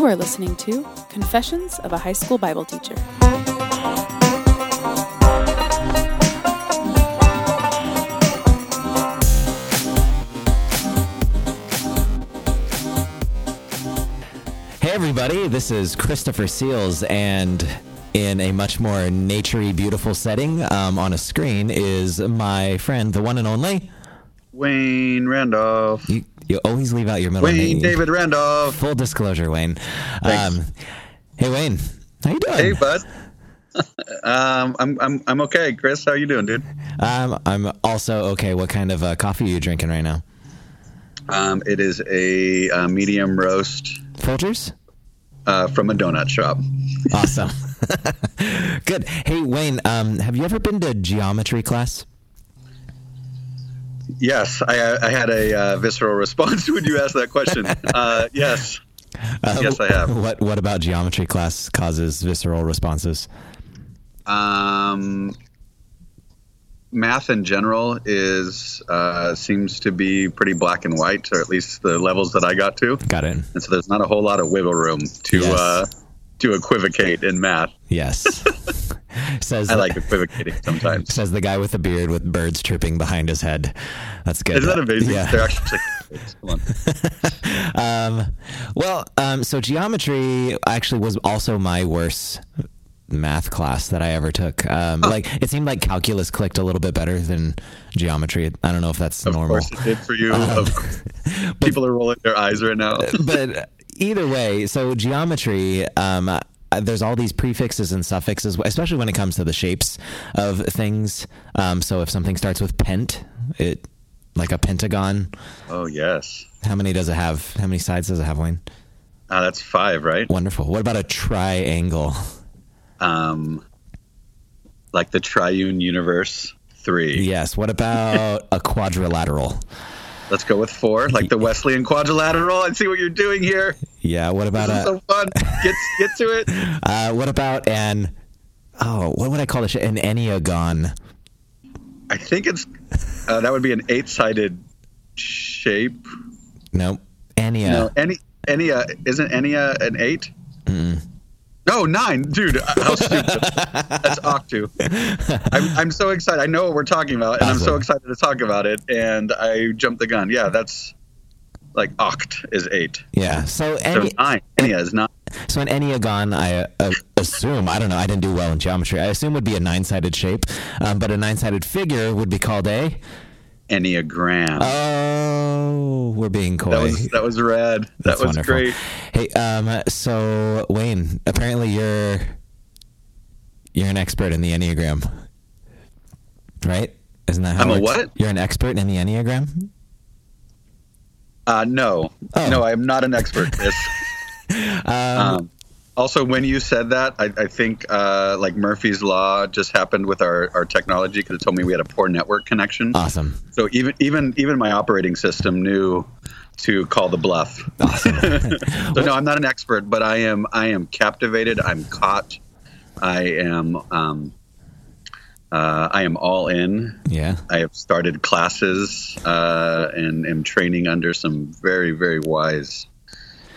You are listening to Confessions of a High School Bible Teacher. Hey, everybody, this is Christopher Seals, and in a much more naturey, beautiful setting um, on a screen is my friend, the one and only. Wayne Randolph. You, you always leave out your middle Wayne name. Wayne David Randolph. Full disclosure, Wayne. Um, hey, Wayne, how you doing? Hey, bud. um, I'm I'm I'm okay. Chris, how you doing, dude? Um, I'm also okay. What kind of uh, coffee are you drinking right now? Um, it is a, uh medium roast Folgers? uh, from a donut shop. Awesome. Good. Hey, Wayne, um, have you ever been to geometry class? Yes, I I had a uh, visceral response when you asked that question. Uh, yes, Uh, Yes, I have. What What about geometry class causes visceral responses? um, math in general is uh, seems to be pretty black and white, or at least the levels that I got to. Got it. And so there's not a whole lot of wiggle room to Yes. uh, to equivocate in math. Yes. says I like equivocating sometimes. says the guy with the beard with birds chirping behind his head. That's good. Isn't that amazing? Yeah. They're actually. Um, well, um, so geometry actually was also my worst math class that I ever took. Um, Like it seemed like calculus clicked a little bit better than geometry. I don't know if that's Of normal. course it did for you. Of course. People are rolling their eyes right now. but either way, so geometry, um, there's all these prefixes and suffixes, especially when it comes to the shapes of things. Um, so if something starts with pent, it like a pentagon. Oh yes, How many does it have? How many sides does it have, Wayne? uh, that's five, right? Wonderful. What about a triangle? Um, like the triune universe three. Yes. What about a quadrilateral? Let's go with four, like the Wesleyan quadrilateral. and see what you're doing here. Yeah. What about This is a? so fun. Get get to it. Uh, what about an? Oh, what would I call this? An enneagon. I think it's uh, that would be an eight-sided shape. Nope. Ennea. No, any Ennea isn't Ennea an 8 No, nine, dude. uh, How stupid. That's octu. I'm, I'm so excited. I know what we're talking about, and I'm so excited to talk about it. And I jumped the gun. Yeah, that's like oct is eight. Yeah. So, So enne- nine. Ennea is nine. So an enneagon, I uh, assume, I don't know, I didn't do well in geometry. I assume would be a nine-sided shape, um, but a nine-sided figure would be called a. Enneagram. Oh, we're being coy. that was that was rad. That was wonderful. great. Hey, um, so Wayne, apparently you're you're an expert in the enneagram, right? Isn't that how I'm a what? You're an expert in the enneagram. Uh, no, Oh. no, I'm not an expert. Chris. um, also, when you said that, I, I think uh, like Murphy's law just happened with our, our technology because it told me we had a poor network connection. Awesome. So even even even my operating system knew to call the bluff. Awesome. So no, I'm not an expert, but I am I am captivated. I'm caught. I am um, uh, I am all in. yeah. I have started classes uh, and am training under some very very wise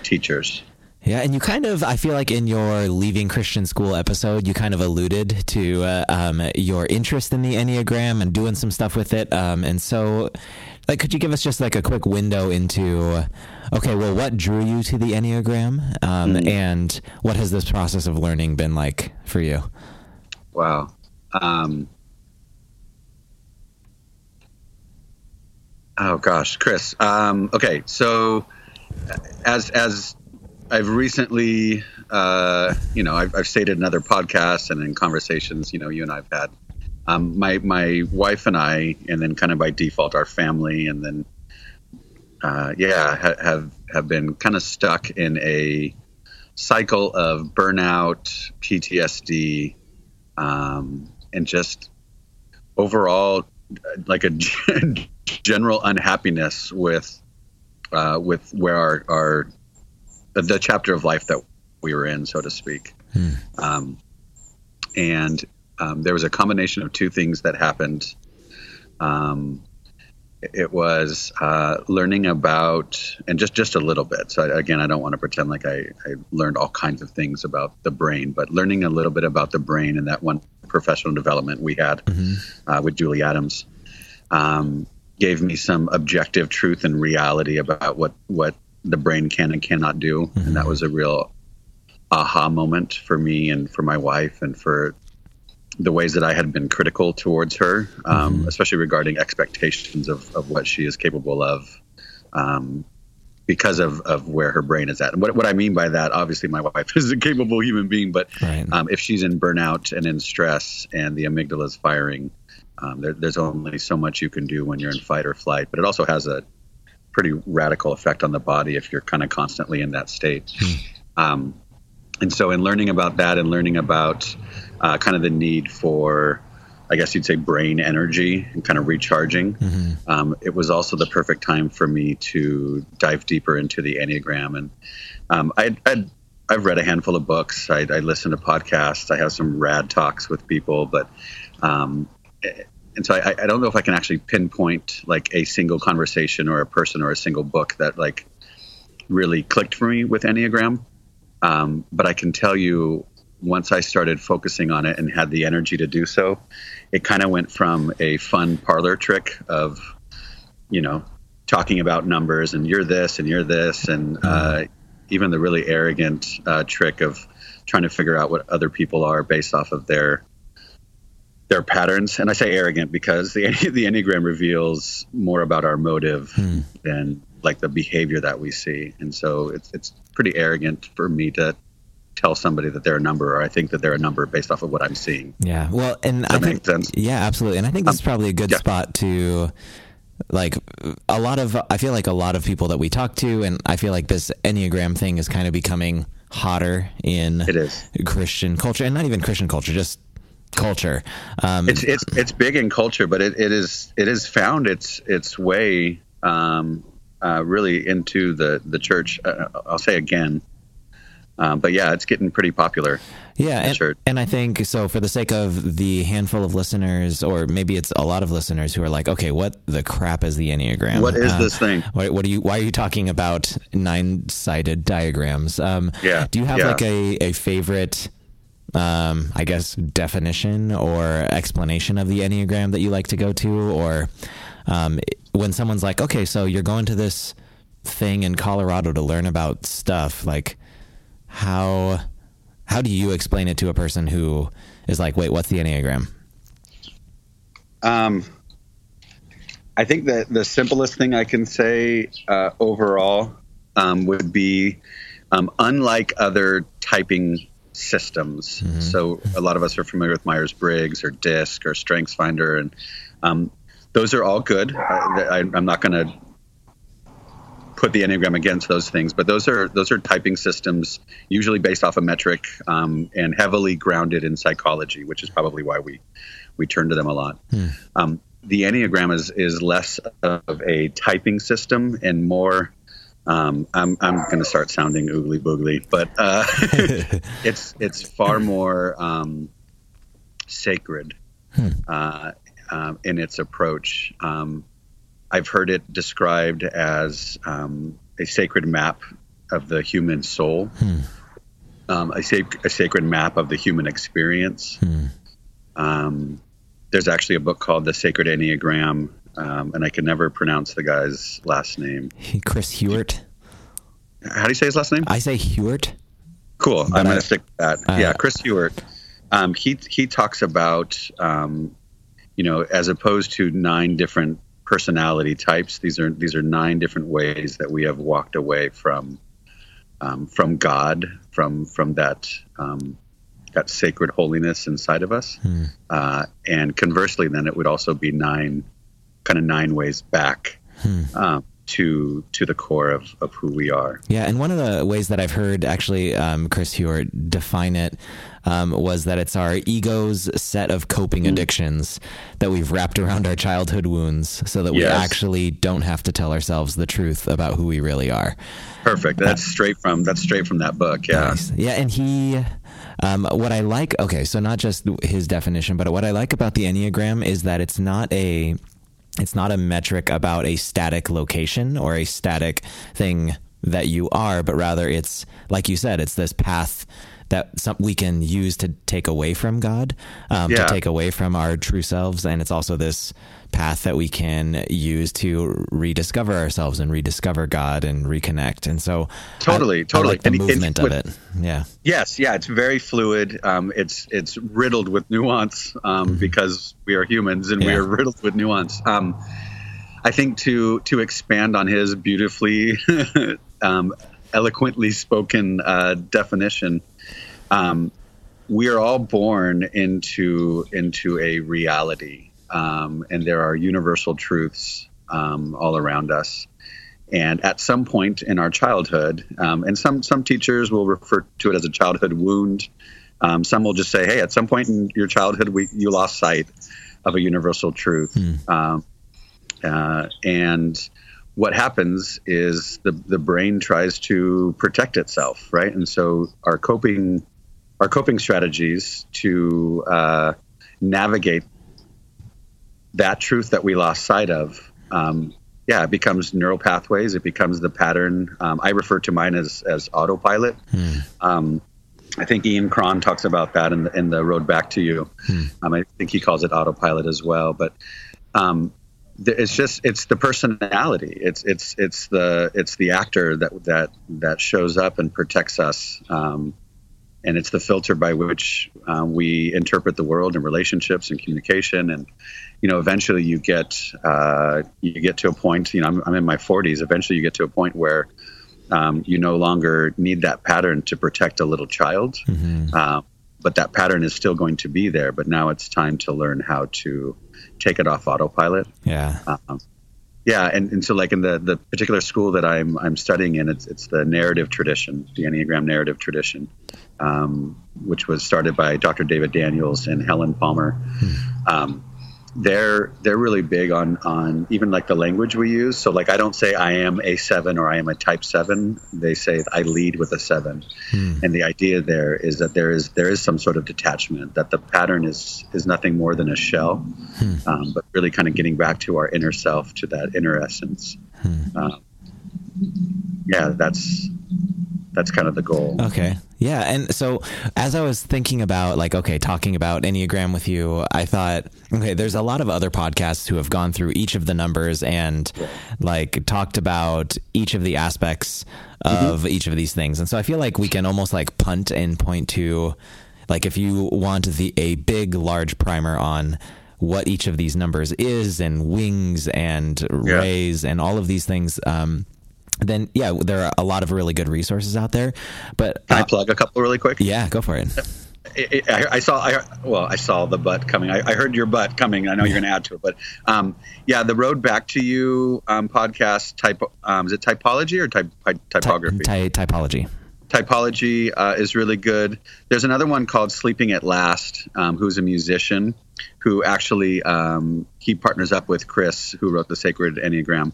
teachers. Yeah, and you kind of, I feel like in your leaving Christian school episode, you kind of alluded to uh, um, your interest in the Enneagram and doing some stuff with it. Um, and so, like, could you give us just like a quick window into, okay, well, what drew you to the Enneagram? Um, And what has this process of learning been like for you? Wow. Um, oh gosh, Chris. Um, okay, so as as I've recently, uh, you know, I've, I've stated in other podcasts and in conversations, you know, you and I've had. Um, my my wife and I, and then kind of by default, our family, and then uh, yeah, ha- have have been kind of stuck in a cycle of burnout, PTSD, um, and just overall like a general unhappiness with uh, with where our, our the, chapter of life that we were in, so to speak. Um, and um, there was a combination of two things that happened. Um, it was uh, learning about and just just a little bit so I, again i don't want to pretend like I, I learned all kinds of things about the brain but learning a little bit about the brain and that one professional development we had mm-hmm. uh, with julie adams um, gave me some objective truth and reality about what what the brain can and cannot do mm-hmm. and that was a real aha moment for me and for my wife and for the ways that I had been critical towards her, um, mm-hmm. especially regarding expectations of, of what she is capable of, um, because of, of where her brain is at. And what, what I mean by that, obviously, my wife is a capable human being, but right. um, if she's in burnout and in stress and the amygdala is firing, um, there, there's only so much you can do when you're in fight or flight. But it also has a pretty radical effect on the body if you're kind of constantly in that state. Mm. and so, in learning about that and learning about uh, kind of the need for, I guess you'd say, brain energy and kind of recharging. Mm-hmm. Um, it was also the perfect time for me to dive deeper into the Enneagram. And um, i i have read a handful of books. I, I, listen to podcasts. I have some rad talks with people, but um, and so I, I, don't know if I can actually pinpoint like a single conversation or a person or a single book that like really clicked for me with Enneagram. Um, but I can tell you once I started focusing on it and had the energy to do so, it kind of went from a fun parlor trick of, you know, talking about numbers and you're this and you're this, and uh, even the really arrogant uh, trick of trying to figure out what other people are based off of their their patterns. And I say arrogant because the the enneagram reveals more about our motive hmm. than like the behavior that we see, and so it's it's pretty arrogant for me to tell somebody that they're a number or I think that they're a number based off of what I'm seeing. Yeah. Well, and I think, sense? yeah, absolutely. And I think this um, is probably a good yeah. spot to like a lot of, I feel like a lot of people that we talk to, and I feel like this Enneagram thing is kind of becoming hotter in it is. Christian culture and not even Christian culture, just culture. Um, it's, it's, it's big in culture, but it, it is, it has found its, its way, um, uh, really into the, the church. Uh, I'll say again, um, but yeah, it's getting pretty popular. Yeah, and, and, I think so. For the sake of the handful of listeners, or maybe it's a lot of listeners who are like, "Okay, what the crap is the enneagram? What is uh, this thing? What, what, are you? Why are you talking about nine-sided diagrams? Um, yeah. Do you have yeah. like a a favorite? Um, I guess definition or explanation of the enneagram that you like to go to, or um, when someone's like, "Okay, so you're going to this thing in Colorado to learn about stuff," like how how do you explain it to a person who is like, wait, what's the Enneagram? Um, I think that the simplest thing I can say uh, overall um, would be um, unlike other typing systems. Mm-hmm. So a lot of us are familiar with Myers Briggs or DISC or StrengthsFinder, and um, those are all good. I, am not going to put the enneagram against those things but those are those are typing systems usually based off a metric um, and heavily grounded in psychology which is probably why we we turn to them a lot hmm. um, the enneagram is is less of a typing system and more um, I'm I'm going to start sounding oogly boogly, but uh, it's it's far more um, sacred hmm. uh, uh, in its approach. Um, I've heard it described as um, a sacred map of the human soul, hmm. um, a, sac- a, sacred map of the human experience. Hmm. Um, there's actually a book called The Sacred Enneagram, um, and I can never pronounce the guy's last name. Chris Hewitt. How do you say his last name? I say Hewitt. Cool. I'm going to stick with that. Uh, yeah, Chris Hewitt. Um, he he talks about um, you know as opposed to nine different personality types. These are these are nine different ways that we have walked away from um, from God, from from that um, that sacred holiness inside of us. Hmm. Uh, and conversely, then it would also be nine kind of nine ways back. Hmm. Um, to to the core of, of who we are. Yeah, and one of the ways that I've heard actually um, Chris Heuertz define it um, was that it's our ego's set of coping mm. addictions that we've wrapped around our childhood wounds, so that we actually don't have to tell ourselves the truth about who we really are. Perfect. That's uh, straight from that's straight from that book. Yeah. Nice. Yeah, and he. Um, what I like, okay, so not just his definition, but what I like about the Enneagram is that it's not a it's not a metric about a static location or a static thing that you are, but rather it's like you said, it's this path that some, we can use to take away from God, um, Yeah. to take away from our true selves, and it's also this path that we can use to rediscover ourselves and rediscover God and reconnect. And so, Totally, I- I totally. like the And- and movement of it. Yeah, Yes, yeah, it's very fluid. Um, it's it's riddled with nuance um, because we are humans and we are riddled with nuance. Um, I think to to expand on his beautifully, um, eloquently spoken uh, definition, um, we are all born into into a reality, um, and there are universal truths um, all around us. And at some point in our childhood, um, and some some teachers will refer to it as a childhood wound. Um, some will just say, "Hey, at some point in your childhood, we, you lost sight of a universal truth." Um, uh, and what happens is the the brain tries to protect itself, right? And so our coping our coping strategies to uh, navigate that truth that we lost sight of. Um, yeah, it becomes neural pathways. It becomes the pattern. Um, I refer to mine as as autopilot. Um, I think Ian Cron talks about that in the, in the Road Back to You. Um, I think he calls it autopilot as well. But um, it's just it's the personality. It's it's it's the it's the actor that that that shows up and protects us. Um, and it's the filter by which um, we interpret the world and relationships and communication and you know eventually you get uh, you get to a point you know I'm, I'm in my 40s eventually you get to a point where um, you no longer need that pattern to protect a little child um, but that pattern is still going to be there but now it's time to learn how to take it off autopilot yeah, um, yeah, and, and so like in the, the particular school that I'm I'm studying in, it's it's the narrative tradition, the Enneagram narrative tradition, um, which was started by Dr. David Daniels and Helen Palmer. Um, they're they're really big on on even like the language we use. So like I don't say I am a seven or I am a type seven. They say I lead with a seven, and the idea there is that there is there is some sort of detachment that the pattern is is nothing more than a shell, um, but really kind of getting back to our inner self, to that inner essence. Um, yeah, that's that's kind of the goal. Okay. Yeah. And so as I was thinking about like, okay, talking about Enneagram with you, I thought, okay, there's a lot of other podcasts who have gone through each of the numbers and like talked about each of the aspects of each of these things. And so I feel like we can almost like punt and point to like if you want the a big large primer on what each of these numbers is and wings and rays and all of these things um then yeah there are a lot of really good resources out there but Can I uh, plug a couple really quick? yeah go for it I, I, I saw. I, well, I saw the butt coming. I, I heard your butt coming. I know you're going to add to it, but um, yeah, the Road Back to You um, podcast. Type um, is it typology or type, typography? Ty- typology typology uh, is really good. There's another one called Sleeping at Last, um, who's a musician who actually um, he partners up with Chris, who wrote the Sacred Enneagram,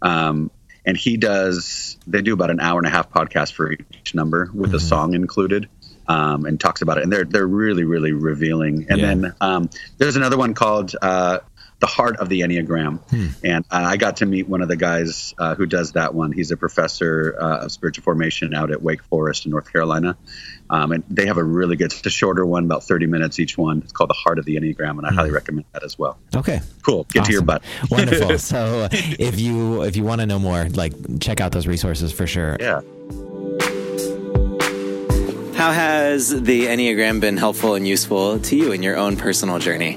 um, and he does. They do about an hour and a half podcast for each number with a song included. Um, and talks about it, and they're they're really really revealing. And Yeah. then um, there's another one called uh, the Heart of the Enneagram, and uh, I got to meet one of the guys uh, who does that one. He's a professor uh, of spiritual formation out at Wake Forest in North Carolina, um, and they have a really good. It's a shorter one, about 30 minutes each one. It's called the Heart of the Enneagram, and I highly recommend that as well. okay Cool. Get to your butt. wonderful so if you if you want to know more like check out those resources for sure Yeah. how has the enneagram been helpful and useful to you in your own personal journey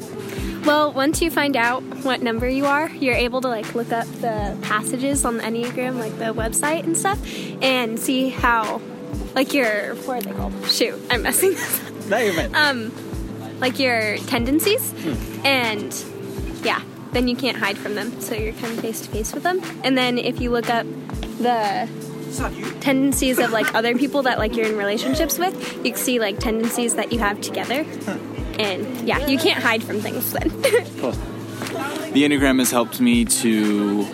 Well, once you find out what number you are, you're able to like look up the passages on the Enneagram, like the website and stuff, and see how, like your what are they called? Shoot, I'm messing this up. no, you're fine. Um, like your tendencies, and yeah, then you can't hide from them, so you're kind of face to face with them. And then if you look up the tendencies of like other people that like you're in relationships with, you can see like tendencies that you have together. And yeah, you can't hide from things then. The Enneagram has helped me to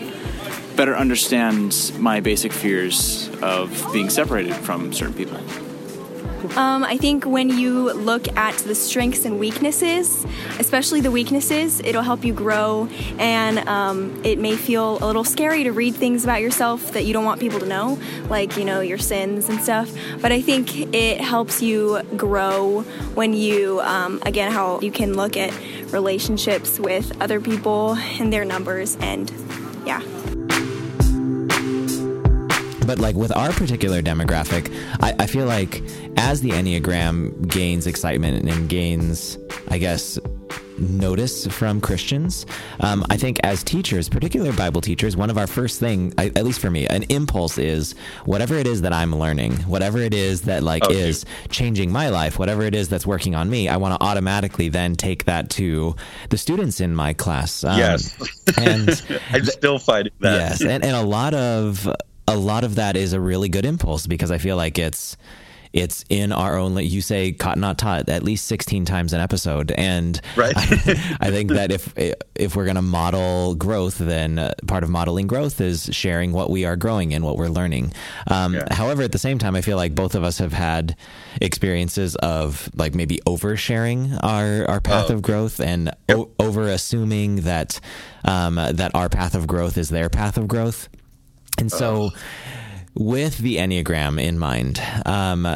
better understand my basic fears of being separated from certain people. Um, I think when you look at the strengths and weaknesses, especially the weaknesses, it'll help you grow. And um, it may feel a little scary to read things about yourself that you don't want people to know, like, you know, your sins and stuff. But I think it helps you grow when you, um, again, how you can look at relationships with other people and their numbers and yeah but like with our particular demographic, I, I, feel like as the Enneagram gains excitement and gains, I guess, notice from Christians. Um, I think as teachers, particular Bible teachers, one of our first thing, I, at least for me, an impulse is whatever it is that I'm learning, whatever it is that like oh, is changing my life, whatever it is that's working on me, I want to automatically then take that to the students in my class. Um, yes, and I'm still fighting that. Yes, and, and a lot of a lot of that is a really good impulse because I feel like it's it's in our own you say caught not taught at least 16 times an episode and right. I, I, think that if if we're going to model growth then uh, part of modeling growth is sharing what we are growing and what we're learning um, yeah. however at the same time i feel like both of us have had experiences of like maybe oversharing our our path oh. of growth and yep. o- over assuming that um, that our path of growth is their path of growth and so with the Enneagram in mind, um,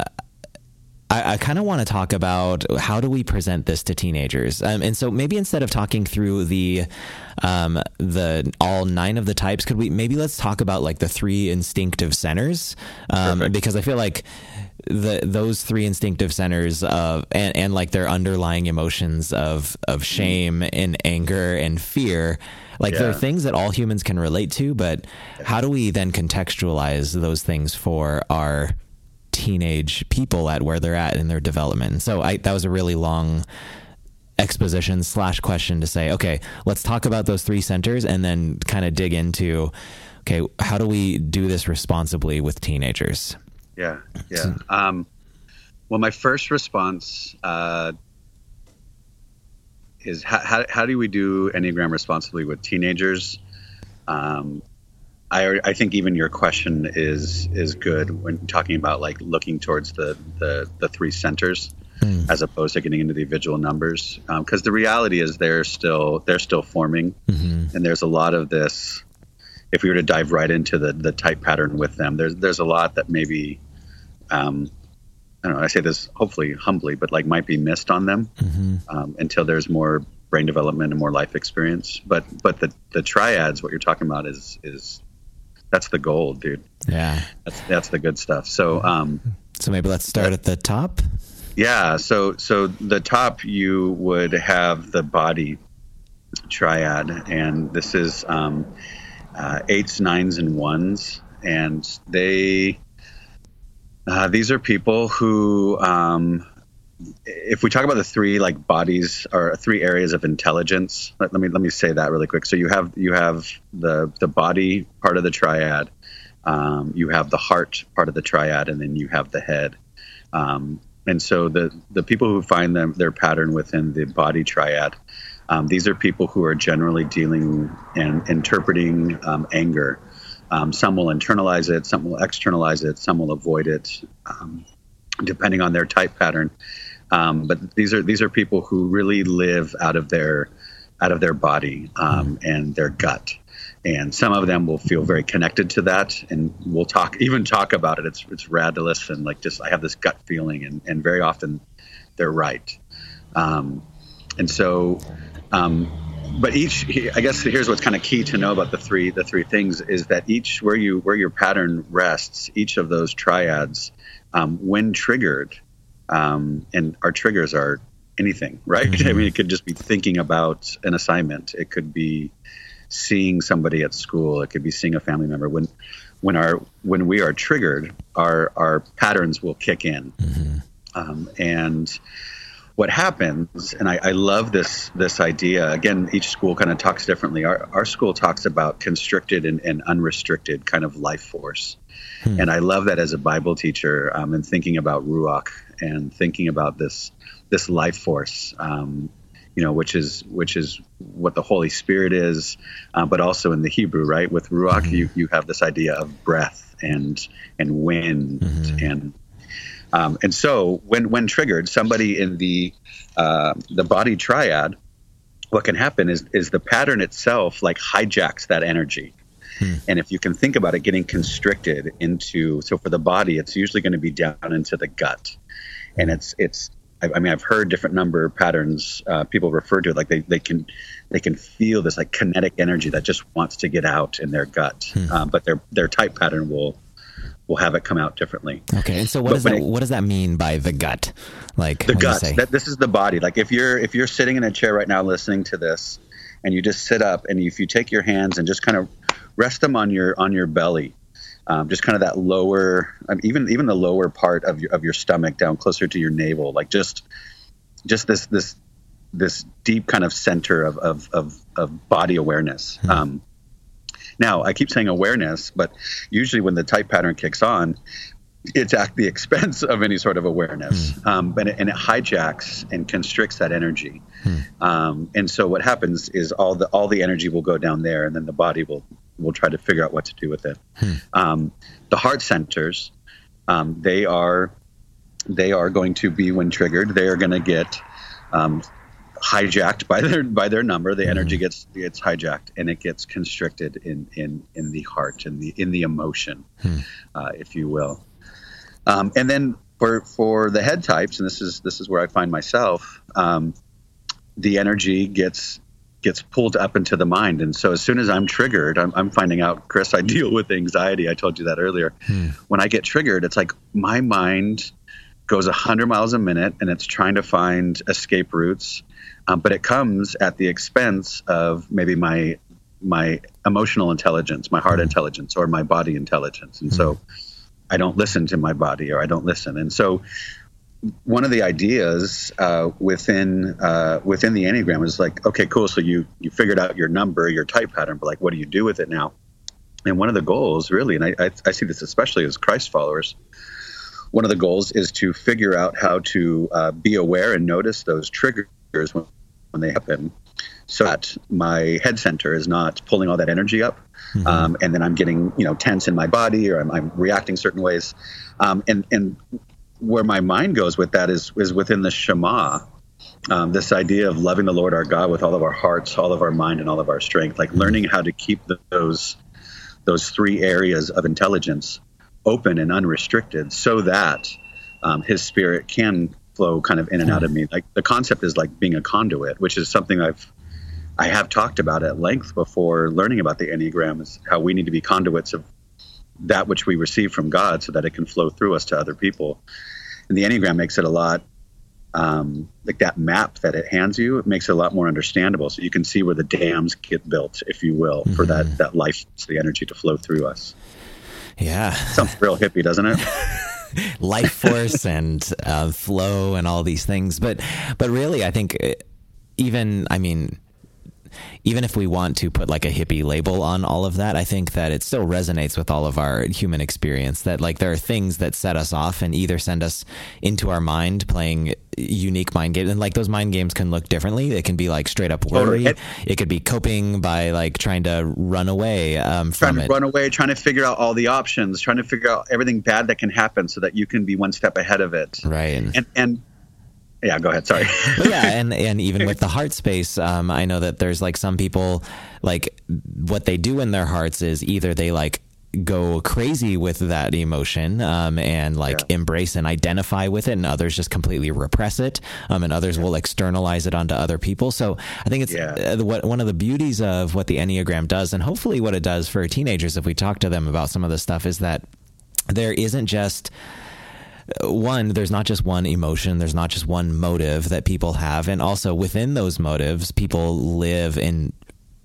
I, I kind of want to talk about how do we present this to teenagers, um, and so maybe instead of talking through the um, the all nine of the types, could we maybe let's talk about like the three instinctive centers, um, because I feel like the those three instinctive centers of and, and like their underlying emotions of of shame and anger and fear like yeah. there are things that all humans can relate to, but how do we then contextualize those things for our teenage people at where they're at in their development? So I, that was a really long exposition slash question to say, okay, let's talk about those three centers and then kind of dig into, okay, how do we do this responsibly with teenagers? Yeah, yeah. Um, well, my first response uh, is how, how, how, do we do Enneagram responsibly with teenagers? Um, I, I think even your question is is good when talking about like looking towards the the, the three centers mm. as opposed to getting into the individual numbers because um, the reality is they're still they're still forming mm-hmm. and there's a lot of this if we were to dive right into the the type pattern with them there's there's a lot that maybe um, I don't know. I say this hopefully humbly, but like might be missed on them mm-hmm. um, until there's more brain development and more life experience. But but the the triads, what you're talking about is is that's the gold, dude. Yeah, that's that's the good stuff. So um, so maybe let's start at the top. Yeah. So so the top you would have the body triad, and this is um, uh, eights, nines, and ones, and they uh, these are people who, um, if we talk about the three like bodies or three areas of intelligence, let, let, me let me say that really quick. So you have you have the the body part of the triad, um, you have the heart part of the triad, and then you have the head. Um, and so the the people who find them their pattern within the body triad, um, these are people who are generally dealing and interpreting um, anger um, some will internalize it, some will externalize it, some will avoid it, um, depending on their type pattern. Um, but these are these are people who really live out of their out of their body um, and their gut, and some of them will feel very connected to that, and we'll talk even talk about it. It's it's rad to listen. Like just I have this gut feeling, and and very often they're right. Um, and so um, but each i guess here's what's kind of key to know about the three the three things is that each where you where your pattern rests each of those triads um, when triggered um, and our triggers are anything right mm-hmm. i mean it could just be thinking about an assignment it could be seeing somebody at school it could be seeing a family member when when our when we are triggered our our patterns will kick in mm-hmm. um, and what happens, and I, I, love this this idea. Again, each school kind of talks differently. Our, our school talks about constricted and, and unrestricted kind of life force, hmm. and I love that as a Bible teacher um, and thinking about ruach and thinking about this this life force. Um, you know, which is which is what the Holy Spirit is, uh, but also in the Hebrew, right? With ruach, mm-hmm. you you have this idea of breath and and wind mm-hmm. and Um, and so when when triggered, somebody in the uh, the body triad, what can happen is is the pattern itself like hijacks that energy. Hmm. And if you can think about it getting constricted into, so for the body, it's usually going to be down into the gut, and it's it's. I, mean, I've heard different number patterns. Uh, people refer to it like they, they can they can feel this like kinetic energy that just wants to get out in their gut, hmm. um, but their their type pattern will will have it come out differently. Okay, and so what does that it, what does that mean by the gut? Like the gut. That this is the body. Like if you're if you're sitting in a chair right now listening to this, and you just sit up, and if you take your hands and just kind of rest them on your on your belly, um, just kind of that lower, um, even even the lower part of your of your stomach down closer to your navel, like just just this this this deep kind of center of of of, of body awareness. Mm-hmm. Um, now, I keep saying awareness, but usually when the type pattern kicks on, it's at the expense of any sort of awareness, mm. um, and, it, and, it, hijacks and constricts that energy. Mm. Um, and so what happens is all the all the energy will go down there, and then the body will will try to figure out what to do with it. Mm. Um, the heart centers, um, they are they are going to be when triggered, they are going to get um, hijacked by their by their number. The energy mm-hmm. gets gets hijacked and it gets constricted in in in the heart and the in the emotion, hmm. uh, if you will. Um, and then for for the head types, and this is this is where I find myself, um, the energy gets gets pulled up into the mind. And so as soon as I'm triggered, I'm, I'm finding out, Chris, I deal with anxiety. I told you that earlier. Hmm. When I get triggered, it's like my mind goes 100 miles a minute and it's trying to find escape routes um, but it comes at the expense of maybe my my emotional intelligence, my heart mm-hmm. intelligence, or my body intelligence, and mm-hmm. so I don't listen to my body, or I don't listen, and so one of the ideas uh, within uh, within the enneagram is like, okay, cool. So you you figured out your number, your type pattern, but like, what do you do with it now? And one of the goals, really, and I, I, I see this especially as Christ followers, one of the goals is to figure out how to uh, be aware and notice those triggers when, when they happen. So that my head center is not pulling all that energy up mm-hmm. um, and then i'm getting you know tense in my body or i'm, I'm reacting certain ways. Um, and and where my mind goes with that is is within the shema um, this idea of loving the lord our god with all of our hearts all of our mind and all of our strength like learning how to keep the, those those three areas of intelligence open and unrestricted so that um, his spirit can flow kind of in and out of me. Like the concept is like being a conduit, which is something I've I have talked about at length before learning about the Enneagram is how we need to be conduits of that which we receive from God so that it can flow through us to other people. And the Enneagram makes it a lot um, like that map that it hands you, it makes it a lot more understandable. So you can see where the dams get built, if you will, mm-hmm. for that, mm-hmm. that life, the energy to flow through us. Yeah. Sounds real hippie, doesn't it? life force and uh, flow and all these things. But but really, I think uh, even I mean even if we want to put like a hippie label on all of that, I think that it still resonates with all of our human experience. That like there are things that set us off and either send us into our mind playing unique mind games, and like those mind games can look differently. It can be like straight up worry. It, it could be coping by like trying to run away um, from to run away, trying to figure out all the options, trying to figure out everything bad that can happen, so that you can be one step ahead of it. Right. And and yeah, go ahead. Sorry. yeah, and and even with the heart space, um, I know that there's like some people like what they do in their hearts is either they like go crazy with that emotion um, and like yeah. embrace and identify with it, and others just completely repress it, um, and others yeah. will externalize it onto other people. So I think it's yeah. uh, what one of the beauties of what the Enneagram does, and hopefully what it does for teenagers, if we talk to them about some of this stuff, is that there isn't just one, there's not just one emotion, there's not just one motive that people have, and also within those motives, people live in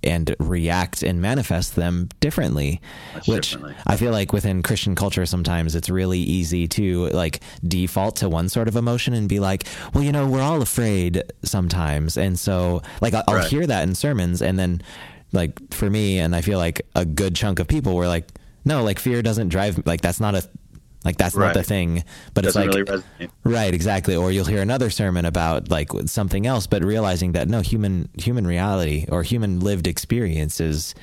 and react and manifest them differently Much which differently. i feel like within christian culture sometimes it's really easy to like default to one sort of emotion and be like well you know we're all afraid sometimes and so like i'll, right. hear that in sermons and then like for me and i feel like a good chunk of people were like no like fear doesn't drive like that's not a like that's right. not the thing, but it's like really right, exactly. Or you'll hear another sermon about like something else, but realizing that no human human reality or human lived experience is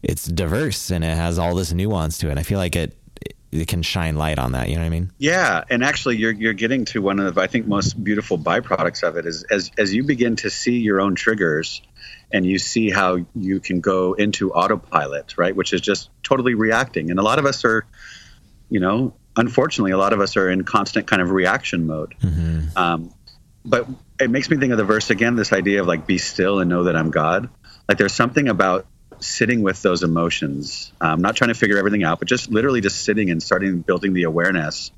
it's diverse and it has all this nuance to it. I feel like it it can shine light on that. You know what I mean? Yeah, and actually, you're you're getting to one of the I think most beautiful byproducts of it is as as you begin to see your own triggers, and you see how you can go into autopilot, right, which is just totally reacting. And a lot of us are, you know, unfortunately, a lot of us are in constant kind of reaction mode. Mm-hmm. Um, but it makes me think of the verse again. This idea of like, be still and know that I'm God. Like, there's something about sitting with those emotions, um, not trying to figure everything out, but just literally just sitting and starting building the awareness.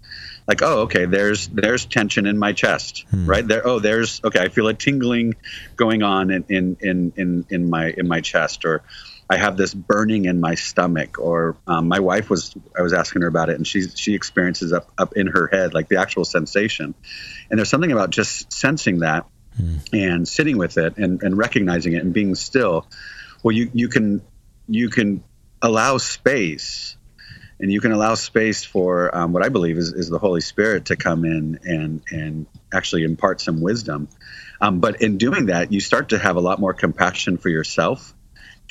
Like, oh, okay, there's there's tension in my chest, hmm. right there. Oh, there's okay, I feel a tingling going on in in in in, in my in my chest, or I have this burning in my stomach. Or um, my wife was I was asking her about it, and she she experiences up up in her head like the actual sensation. And there's something about just sensing that hmm. and sitting with it and, and recognizing it and being still well you you can you can allow space and you can allow space for um, what I believe is, is the Holy Spirit to come in and and actually impart some wisdom. Um, but in doing that, you start to have a lot more compassion for yourself.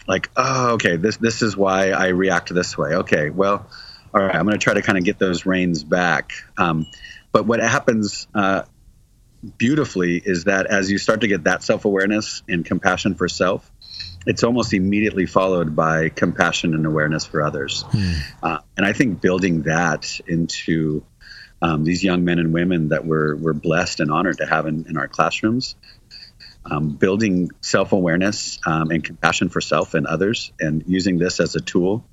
Like, oh, okay, this this is why I react this way. Okay, well, all right, I'm going to try to kind of get those reins back. Um, but what happens uh, beautifully is that as you start to get that self awareness and compassion for self, it's almost immediately followed by compassion and awareness for others. Mm. Uh, and I think building that into um, these young men and women that we're, we're blessed and honored to have in, in our classrooms, um, building self awareness um, and compassion for self and others, and using this as a tool,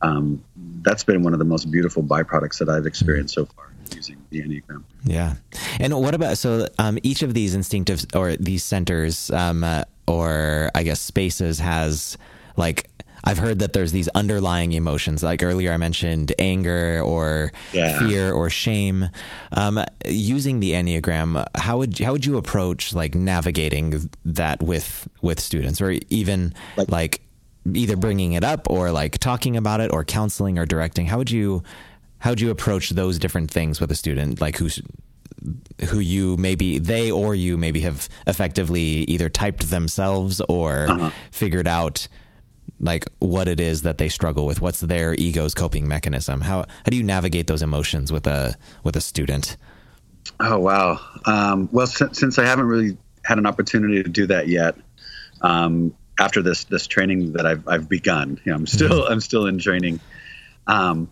um, that's been one of the most beautiful byproducts that I've experienced so far using the Enneagram. Yeah. And what about so um, each of these instinctive or these centers um, uh, or I guess spaces has like I've heard that there's these underlying emotions. Like earlier, I mentioned anger or yeah. fear or shame. Um, using the enneagram, how would how would you approach like navigating that with with students, or even like, like either bringing it up or like talking about it, or counseling or directing? How would you how would you approach those different things with a student, like who's who you maybe they or you maybe have effectively either typed themselves or uh-huh. figured out like what it is that they struggle with. What's their ego's coping mechanism? How how do you navigate those emotions with a with a student? Oh wow. Um, well since, since i haven't really had an opportunity to do that yet um, after this this training that i've i've begun you know, i'm still mm-hmm. i'm still in training. Um,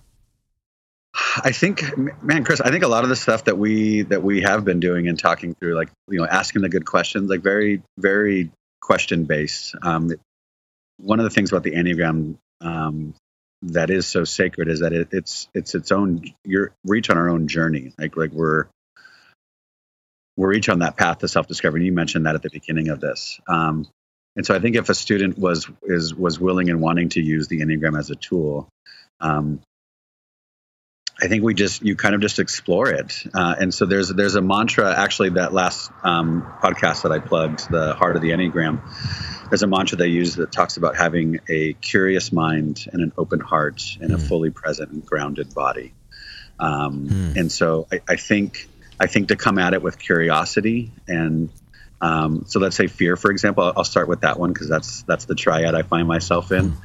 I think, man, Chris, I think a lot of the stuff that we that we have been doing and talking through, like you know, asking the good questions, like very, very question based. Um, one of the things about the enneagram um, that is so sacred is that it, it's it's its own. You're each on our own journey. Like like we're we're each on that path to self discovery. You mentioned that at the beginning of this. Um, and so I think if a student was is was willing and wanting to use the enneagram as a tool, um, I think we just you kind of just explore it, uh, and so there's there's a mantra actually that last um, podcast that I plugged, the Heart of the Enneagram. There's a mantra they use that talks about having a curious mind and an open heart and mm. a hmm. fully present and grounded body. Um, mm. And so I, I, think I think to come at it with curiosity and um, so let's say fear, for example. I'll, I'll start with that one because that's that's the triad I find myself in. Mm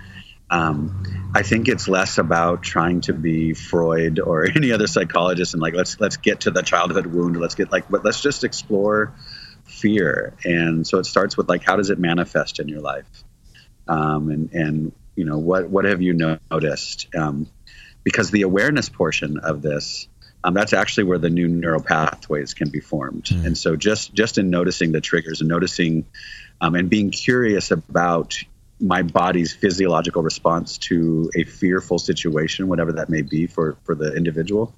um, I think it's less about trying to be Freud or any other psychologist and like let's let's get to the childhood wound. Let's get like but let's just explore fear. And so it starts with like how does it manifest in your life, um, and and you know what what have you noticed? Um, because the awareness portion of this. Um, that's actually where the new neural pathways can be formed. Mm. And so, just just in noticing the triggers and noticing um, and being curious about my body's physiological response to a fearful situation, whatever that may be for for the individual.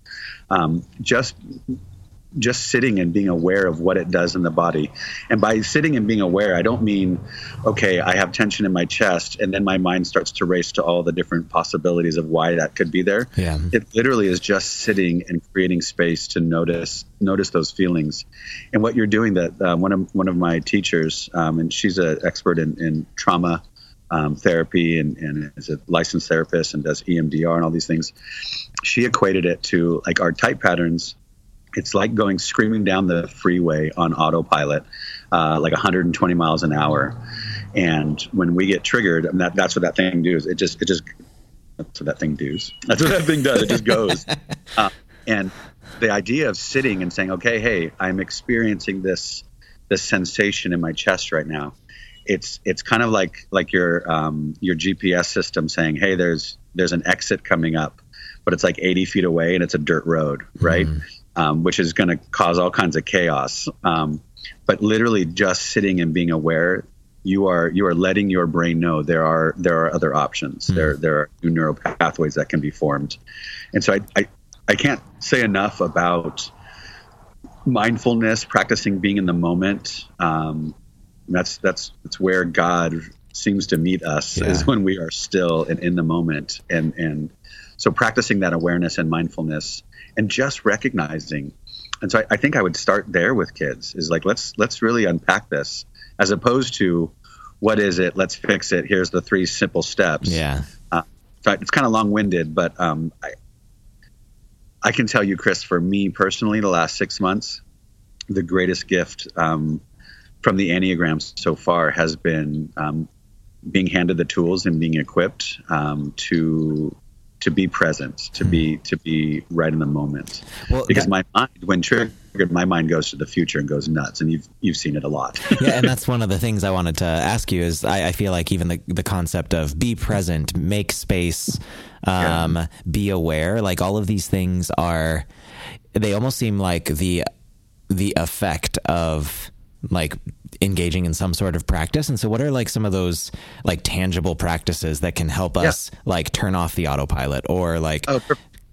Um, just just sitting and being aware of what it does in the body. And by sitting and being aware, I don't mean, okay, I have tension in my chest, and then my mind starts to race to all the different possibilities of why that could be there. Yeah. It literally is just sitting and creating space to notice notice those feelings. And what you're doing that uh, one of one of my teachers, um, and she's an expert in, in trauma um, therapy and, and is a licensed therapist and does EMDR and all these things. She equated it to like our type patterns. It's like going screaming down the freeway on autopilot, uh, like 120 miles an hour. And when we get triggered, and that, that's what that thing does. It just it just That's what that thing does. That's what that thing does. It just goes. Uh, and the idea of sitting and saying, "Okay, hey, I'm experiencing this this sensation in my chest right now." It's it's kind of like like your um, your GPS system saying, "Hey, there's there's an exit coming up," but it's like 80 feet away and it's a dirt road, right? Mm. Um, which is going to cause all kinds of chaos. Um, but literally, just sitting and being aware you are you are letting your brain know there are there are other options. Mm. There there are new neural pathways that can be formed, and so I, I I can't say enough about mindfulness, practicing being in the moment. Um, that's that's that's where God seems to meet us yeah. is when we are still and in the moment, and and so practicing that awareness and mindfulness, and just recognizing. And so I, I think I would start there with kids is like let's let's really unpack this as opposed to what is it? Let's fix it. Here's the three simple steps. Yeah. Uh, it's kind of long winded, but um, I, I can tell you, Chris, for me personally, the last six months, the greatest gift um, from the Enneagram so far has been um, being handed the tools and being equipped um, to to be present, to be to be right in the moment. Well, because that, my mind, when triggered, my mind goes to the future and goes nuts, and you've you've seen it a lot. yeah, and that's one of the things I wanted to ask you is I, I feel like even the the concept of be present, make space, um, yeah. be aware, like all of these things are, they almost seem like the the effect of like engaging in some sort of practice. And so, what are like some of those like tangible practices that can help us yeah. like turn off the autopilot or like oh,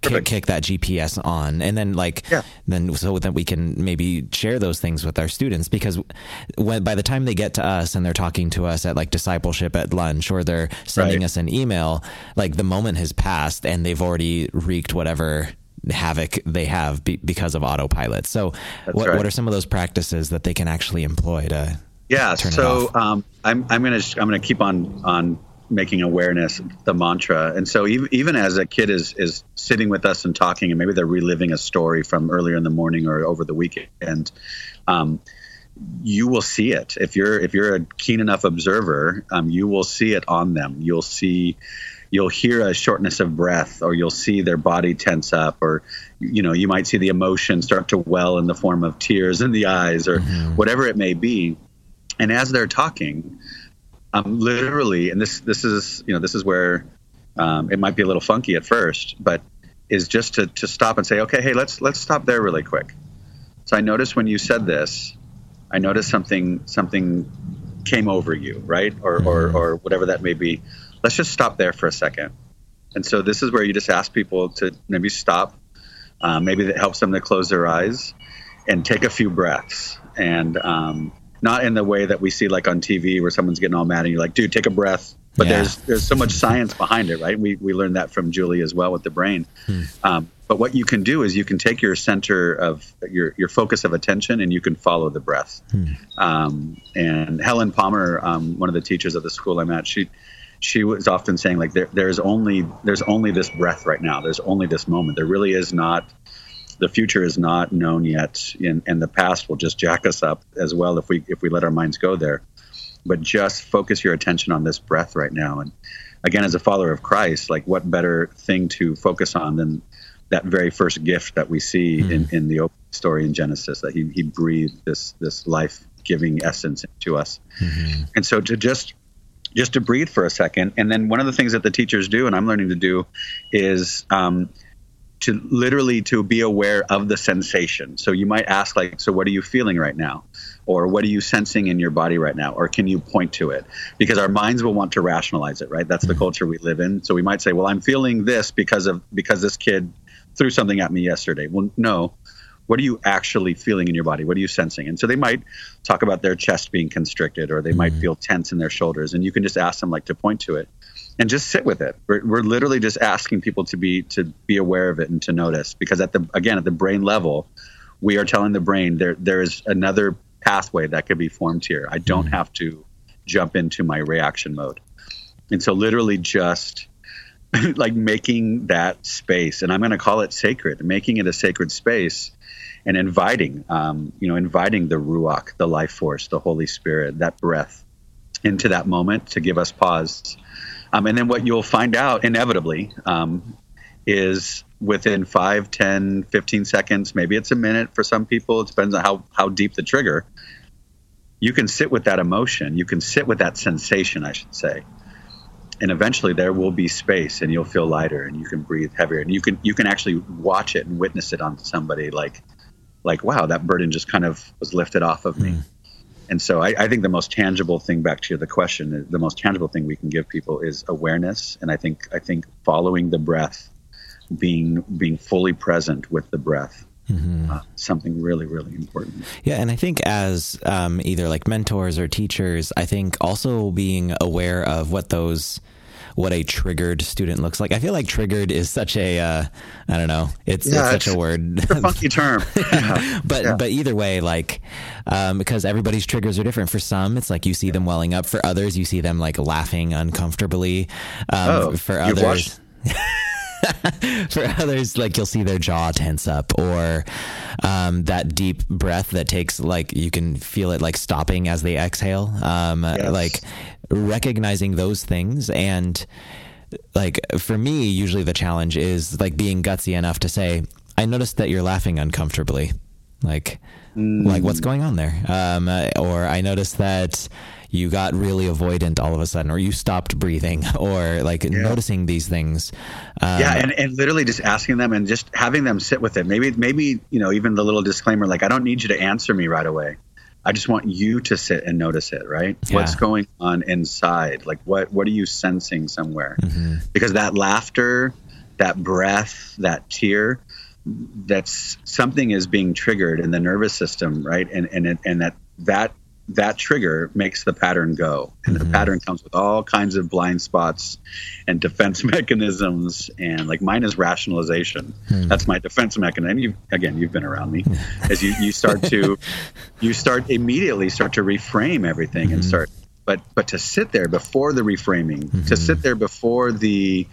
kick, kick, that GPS on, and then like yeah. then so that we can maybe share those things with our students because when by the time they get to us and they're talking to us at like discipleship at lunch or they're sending right. us an email, like the moment has passed and they've already wreaked whatever havoc they have be, because of autopilot. So, what, right. what are some of those practices that they can actually employ to? Yeah, so um, I'm I'm gonna I'm gonna keep on on making awareness the mantra, and so even, even as a kid is is sitting with us and talking, and maybe they're reliving a story from earlier in the morning or over the weekend. Um, you will see it if you're if you're a keen enough observer. Um, you will see it on them. You'll see you'll hear a shortness of breath or you'll see their body tense up or you know you might see the emotion start to well in the form of tears in the eyes or mm-hmm. whatever it may be and as they're talking um, literally and this this is you know this is where um, it might be a little funky at first but is just to, to stop and say okay hey let's let's stop there really quick so i noticed when you said this i noticed something something came over you right or, mm-hmm. or or whatever that may be let's just stop there for a second. And so this is where you just ask people to maybe stop. Uh, maybe that helps them to close their eyes and take a few breaths. And um, not in the way that we see like on TV where someone's getting all mad and you're like, dude, take a breath. But yeah. there's there's so much science behind it, right? We we learned that from Julie as well with the brain. Hmm. Um, but what you can do is you can take your center of your your focus of attention and you can follow the breath. Hmm. Um, and Helen Palmer, um, one of the teachers of the school I'm at, she she was often saying like there, there's only there's only this breath right now. There's only this moment. There really is not the future is not known yet and, and the past will just jack us up as well if we if we let our minds go there. But just focus your attention on this breath right now. And again as a follower of christ like what better thing to focus on than that very first gift that we see mm-hmm. in, in the opening story in genesis that he, he breathed this this life giving essence to us. Mm-hmm. and so to just just to breathe for a second. And then one of the things that the teachers do, and I'm learning to do, is um, to literally to be aware of the sensation. So you might ask, like, so what are you feeling right now? Or what are you sensing in your body right now? Or can you point to it? Because our minds will want to rationalize it, right? That's the mm-hmm. culture we live in. So we might say, well, I'm feeling this because of because this kid threw something at me yesterday. Well, no what are you actually feeling in your body? What are you sensing? And so they might talk about their chest being constricted or they mm-hmm. might feel tense in their shoulders. And you can just ask them like to point to it and just sit with it. We're, we're literally just asking people to be to be aware of it and to notice because at the again at the brain level, we are telling the brain there there is another pathway that could be formed here. I don't mm-hmm. have to jump into my reaction mode. And so literally just like making that space and I'm going to call it sacred, making it a sacred space and inviting, um, you know, inviting the ruach, the life force, the Holy Spirit, that breath, into that moment to give us pause. Um, and then what you'll find out inevitably um, is within 5, 10, 15 seconds, maybe it's a minute for some people, it depends on how, how deep the trigger. You can sit with that emotion, you can sit with that sensation, I should say. And eventually there will be space and you'll feel lighter and you can breathe heavier and you can you can actually watch it and witness it on somebody like like wow, that burden just kind of was lifted off of me. Mm. And so I, I, think the most tangible thing, back to the question, the most tangible thing we can give people is awareness. And I think I think following the breath, being being fully present with the breath, Mm-hmm. Uh, something really, really important. Yeah, and I think as um, either like mentors or teachers, I think also being aware of what those what a triggered student looks like. I feel like triggered is such a uh, I don't know. It's, yeah, it's such a word. It's a funky term. Yeah. but yeah. but either way, like um, because everybody's triggers are different. For some, it's like you see them welling up. For others, you see them like laughing uncomfortably. Um, oh, for others. for others, like you'll see their jaw tense up, or um, that deep breath that takes like you can feel it like stopping as they exhale. Um, yes. Like recognizing those things and like for me, usually the challenge is like being gutsy enough to say, "I noticed that you're laughing uncomfortably." Like, mm. like what's going on there? Um, or I noticed that you got really avoidant all of a sudden, or you stopped breathing, or like yeah. noticing these things. Um, yeah, and, and literally just asking them and just having them sit with it. Maybe maybe you know even the little disclaimer like I don't need you to answer me right away. I just want you to sit and notice it, right? Yeah. What's going on inside? Like what what are you sensing somewhere? Mm-hmm. Because that laughter, that breath, that tear, that's something is being triggered in the nervous system, right? And and and that that that trigger makes the pattern go. And mm-hmm. the pattern comes with all kinds of blind spots and defense mechanisms. And like mine is rationalization. Mm-hmm. That's my defense mechanism. And you, again, you've been around me as you, you start to, you start immediately start to reframe everything mm-hmm. and start, but, but to sit there before the reframing, to mm-hmm. sit there before the,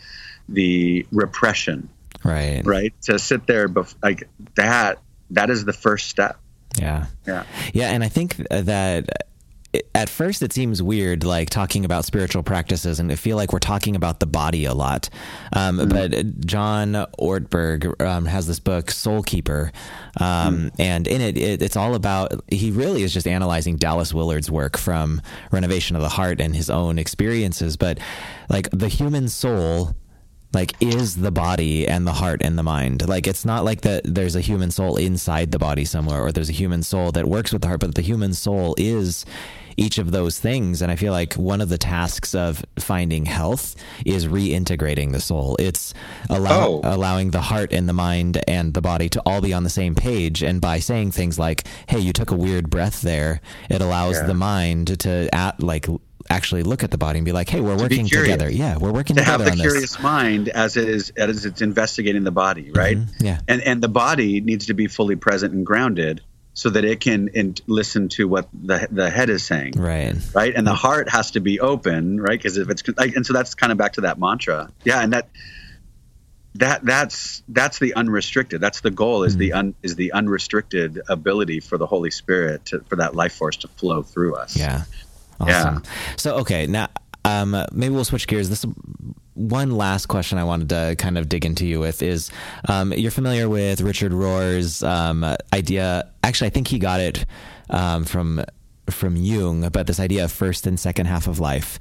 the repression, right. Right. To sit there, bef- like that, that is the first step yeah. Yeah. Yeah. And I think that at first it seems weird like talking about spiritual practices and I feel like we're talking about the body a lot. Um, mm. But John Ortberg um, has this book, Soul Keeper. Um, mm. And in it, it, it's all about, he really is just analyzing Dallas Willard's work from Renovation of the Heart and his own experiences. But like the human soul like is the body and the heart and the mind like it's not like that there's a human soul inside the body somewhere or there's a human soul that works with the heart but the human soul is each of those things and i feel like one of the tasks of finding health is reintegrating the soul it's allow- oh. allowing the heart and the mind and the body to all be on the same page and by saying things like hey you took a weird breath there it allows yeah. the mind to at like actually look at the body and be like, "Hey, we're working together." Yeah, we're working to together. To have the curious this. mind as it is as it's investigating the body, right? Mm-hmm. Yeah, and and the body needs to be fully present and grounded so that it can in, listen to what the the head is saying. Right. Right. And the heart has to be open, right? Because if it's like, and so that's kind of back to that mantra. Yeah, and that that that's that's the unrestricted. That's the goal is mm. the un, is the unrestricted ability for the Holy Spirit to, for that life force to flow through us. Yeah. Awesome. Yeah. So okay, now um, maybe we'll switch gears. This one last question I wanted to kind of dig into you with is um, you're familiar with Richard Rohr's um, idea. Actually, I think he got it um, from from Jung about this idea of first and second half of life.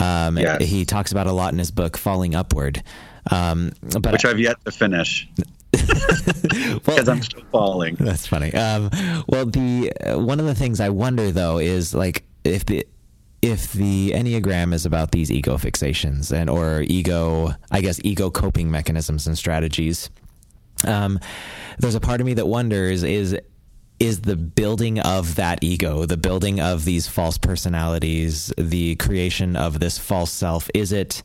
Um, yes. He talks about a lot in his book, Falling Upward. Um, but Which I've yet to finish. because well, I'm still falling. That's funny. Um, well, the uh, one of the things I wonder though is like if the if the enneagram is about these ego fixations and or ego i guess ego coping mechanisms and strategies um, there's a part of me that wonders is is the building of that ego the building of these false personalities the creation of this false self is it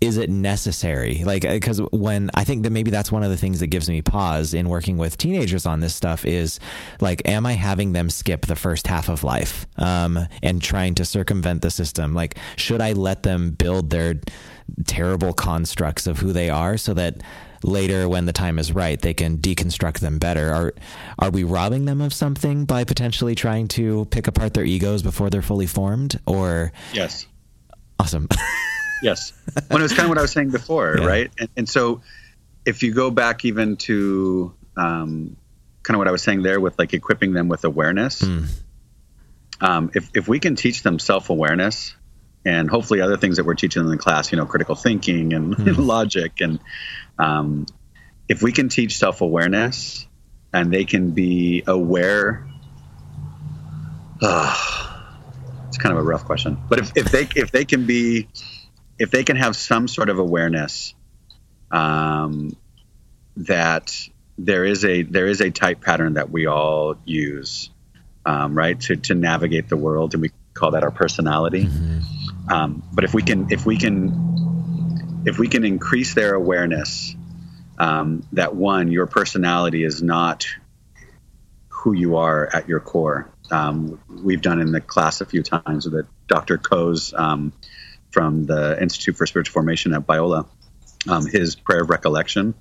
is it necessary? Like, because when I think that maybe that's one of the things that gives me pause in working with teenagers on this stuff is like, am I having them skip the first half of life um, and trying to circumvent the system? Like, should I let them build their terrible constructs of who they are so that later when the time is right they can deconstruct them better are are we robbing them of something by potentially trying to pick apart their egos before they're fully formed or yes awesome Yes. Well, it's kind of what I was saying before, Yeah. right? And, and so if you go back even to um, kind of what I was saying there with like equipping them with awareness, um, if, if we can teach them self awareness and hopefully other things that we're teaching them in the class, you know, critical thinking and logic, and um, if we can teach self awareness and they can be aware. it's kind of a rough question, but if, if they if they can be if they can have some sort of awareness um, that there is a there is a type pattern that we all use, um, right, to to navigate the world, and we call that our personality. Um, but if we can if we can if we can increase their awareness um, that one your personality is not who you are at your core. Um, we've done in the class a few times with Dr. Coe's um, from the Institute for Spiritual Formation at Biola, um, his prayer of recollection,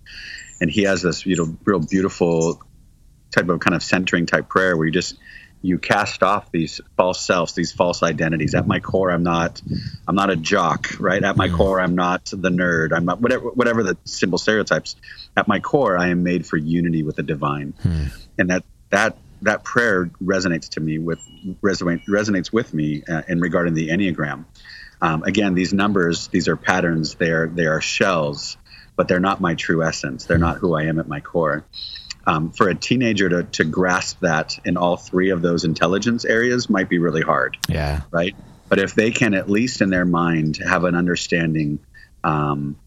and he has this you know real beautiful type of kind of centering type prayer where you just you cast off these false selves, these false identities. At my core, I'm not I'm not a jock, right? At my core, I'm not the nerd. I'm not whatever whatever the simple stereotypes. At my core, I am made for unity with the divine, and that that that prayer resonates to me with resonate, resonates with me uh, in regarding the enneagram. Um, again, these numbers, these are patterns. They are they are shells, but they're not my true essence. They're not who I am at my core. Um, for a teenager to, to grasp that in all three of those intelligence areas might be really hard yeah right? But if they can at least in their mind have an understanding um,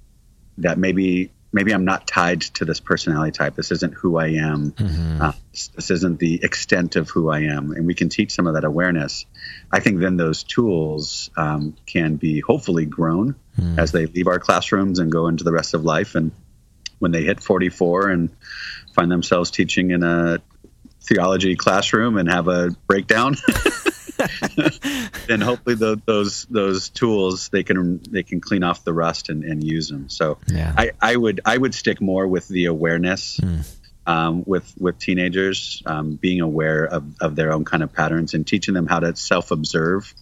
that maybe maybe I'm not tied to this personality type. This isn't who I am. Uh, this, isn't the extent of who I am, and we can teach some of that awareness. I think then those tools um, can be hopefully grown as they leave our classrooms and go into the rest of life. And when they hit 44 and find themselves teaching in a theology classroom and have a breakdown then hopefully tho- those those tools they can they can clean off the rust and, and use them. So Yeah. I, I would I would stick more with the awareness um, with with teenagers um, being aware of, of their own kind of patterns and teaching them how to self observe.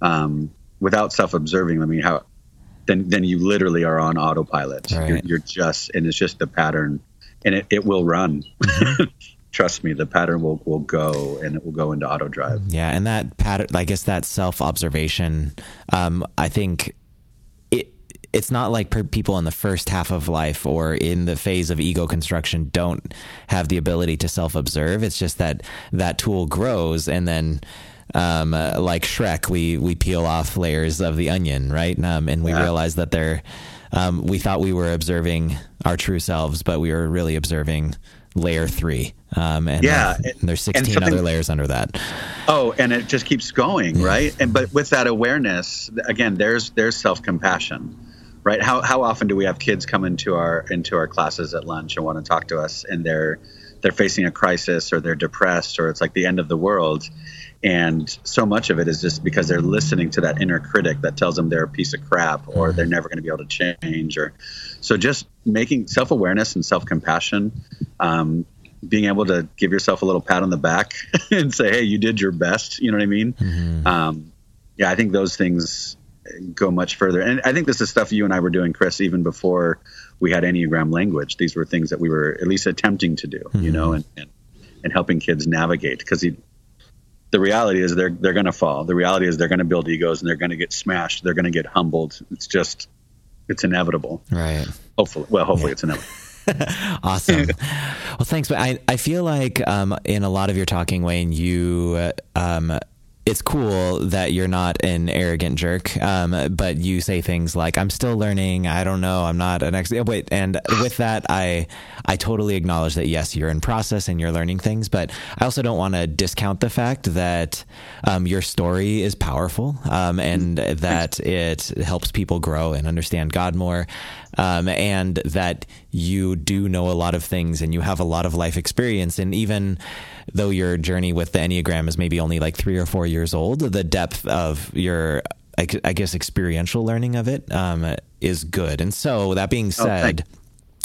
Um, without self observing, I mean how then then you literally are on autopilot. Right. You're, you're just and it's just the pattern, and it, it will run. Trust me, the pattern will, will go and it will go into auto drive. Yeah, and that pattern, I guess that self observation, um, I think it it's not like people in the first half of life or in the phase of ego construction don't have the ability to self observe. It's just that that tool grows and then. Um, uh, like Shrek, we we peel off layers of the onion, right? Um, and we Yeah. realize that they're. Um, we thought we were observing our true selves, but we were really observing layer three. Um, and Yeah, uh, and- there's 16 something- other layers under that. Oh, and it just keeps going, right? And but with that awareness, again, there's there's self compassion, right? How how often do we have kids come into our into our classes at lunch and want to talk to us, and they're they're facing a crisis or they're depressed or it's like the end of the world, and so much of it is just because they're listening to that inner critic that tells them they're a piece of crap or they're never going to be able to change or so just making self awareness and self compassion. Um, being able to give yourself a little pat on the back and say, "Hey, you did your best." You know what I mean? Um, yeah, I think those things go much further. And I think this is stuff you and I were doing, Chris, even before we had Enneagram language. These were things that we were at least attempting to do, you know, and, and and helping kids navigate because the reality is they're they're going to fall. The reality is they're going to build egos and they're going to get smashed. They're going to get humbled. It's just it's inevitable. Right. Hopefully, well, hopefully it's inevitable. Awesome. well, thanks. But I, I feel like um, in a lot of your talking, Wayne, you uh, um, it's cool that you're not an arrogant jerk, um, but you say things like, "I'm still learning. I don't know. I'm not an ex." Wait, and with that, I I totally acknowledge that yes, you're in process and you're learning things, but I also don't want to discount the fact that um, your story is powerful um, and that it helps people grow and understand God more, um, and that you do know a lot of things and you have a lot of life experience, and even though your journey with the Enneagram is maybe only like three or four years old, the depth of your, I, guess, experiential learning of it um, is good. And so, that being said, oh,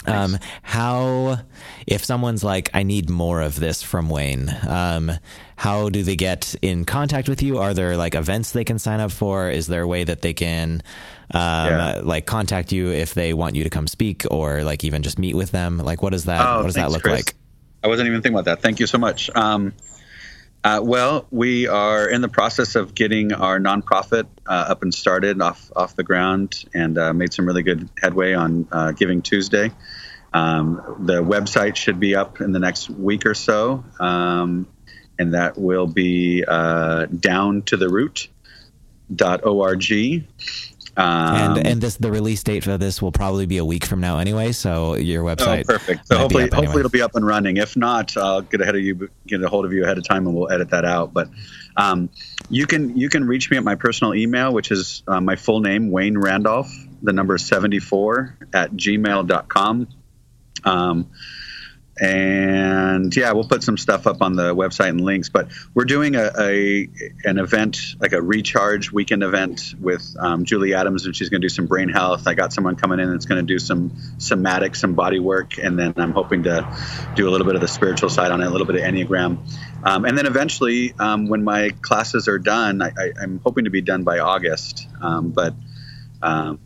um, how, if someone's like, I need more of this from Wayne, um, how do they get in contact with you? Are there like events they can sign up for? Is there a way that they can, um, yeah. like contact you if they want you to come speak or like even just meet with them? Like, what does that, oh, what does thanks, that look Chris. like? I wasn't even thinking about that. Thank you so much. Um, uh, well, we are in the process of getting our nonprofit uh, up and started off off the ground, and uh, made some really good headway on uh, Giving Tuesday. Um, the website should be up in the next week or so, um, and that will be uh, down to the root.org. Um, and and this the release date for this will probably be a week from now anyway. So your oh, website. Oh, perfect. So hopefully, hopefully it'll be up and running. If not, I'll get ahead of you, get a hold of you ahead of time, and we'll edit that out. But um, you can you can reach me at my personal email, which is uh, my full name, Wayne Randolph. The number seventy four at gmail.com. Um, and yeah, we'll put some stuff up on the website and links. But we're doing a, a an event like a recharge weekend event with um, Julie Adams, and she's going to do some brain health. I got someone coming in that's going to do some somatic, some body work, and then I'm hoping to do a little bit of the spiritual side on it, a little bit of enneagram, um, and then eventually, um, when my classes are done, I, am hoping to be done by August, um, but. Um,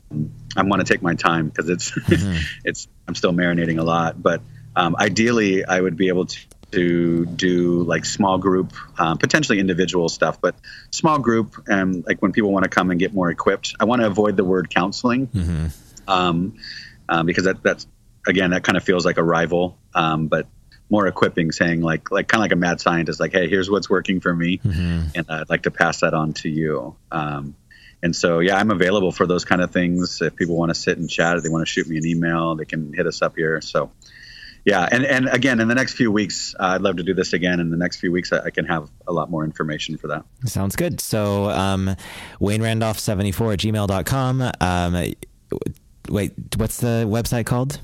I want to take my time because it's mm-hmm. it's I'm still marinating a lot, but um, ideally, I would be able to, to do like small group, um, potentially individual stuff, but small group, and like when people want to come and get more equipped. I want to avoid the word counseling mm-hmm. um, um, because that, that's again that kind of feels like a rival, um, but more equipping, saying like like kind of like a mad scientist, like, hey, here's what's working for me, mm-hmm. and I'd like to pass that on to you. Um, and so, yeah, I'm available for those kind of things. If people want to sit and chat, if they want to shoot me an email, they can hit us up here. So, yeah, and and again, in the next few weeks, uh, I'd love to do this again. In the next few weeks, I, I, can have a lot more information for that. Sounds good. So, um, Wayne Randolph seventy four at gmail.com. Um, wait, what's the website called?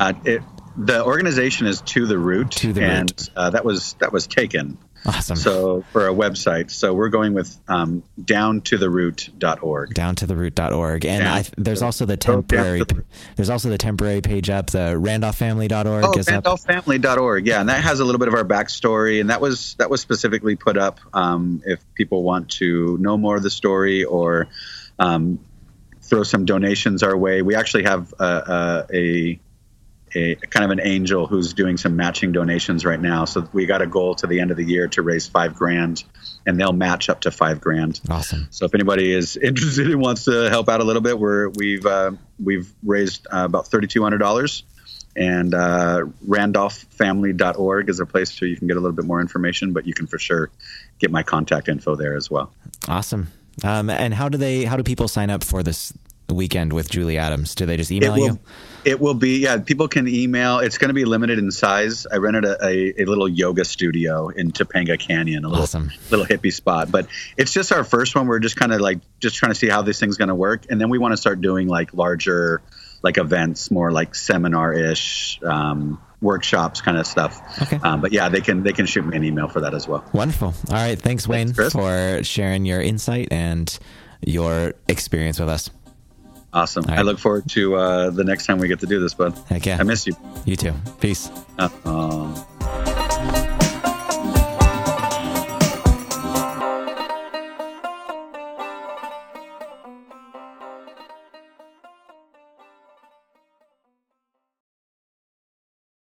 Uh, it, the organization is to the root, to the and root. Uh, that was that was taken. Awesome. So for a website, so we're going with um, down to the root.org. Down to the root.org. And I, there's also the temporary the there's also the temporary page up, the randolph.family.org oh, randolph.family.org. Yeah, and that has a little bit of our backstory and that was that was specifically put up um, if people want to know more of the story or um, throw some donations our way. We actually have a, a, a a kind of an angel who's doing some matching donations right now. So we got a goal to the end of the year to raise five grand, and they'll match up to five grand. Awesome. So if anybody is interested and wants to help out a little bit, we're we've uh, we've raised uh, about thirty two hundred dollars. And uh, RandolphFamily.org is a place where you can get a little bit more information, but you can for sure get my contact info there as well. Awesome. Um, and how do they? How do people sign up for this weekend with Julie Adams? Do they just email will, you? It will be, yeah. People can email. It's going to be limited in size. I rented a, a, a, little yoga studio in Topanga Canyon, a little little hippie spot. But it's just our first one. We're just kind of like just trying to see how this thing's going to work, and then we want to start doing like larger, like events, more like seminar ish. Um, workshops kind of stuff okay um, but yeah they can they can shoot me an email for that as well wonderful all right thanks wayne thanks, for sharing your insight and your experience with us Awesome. Right. I look forward to uh, the next time we get to do this, bud. Heck yeah. I miss you. You too. Peace. Uh, uh,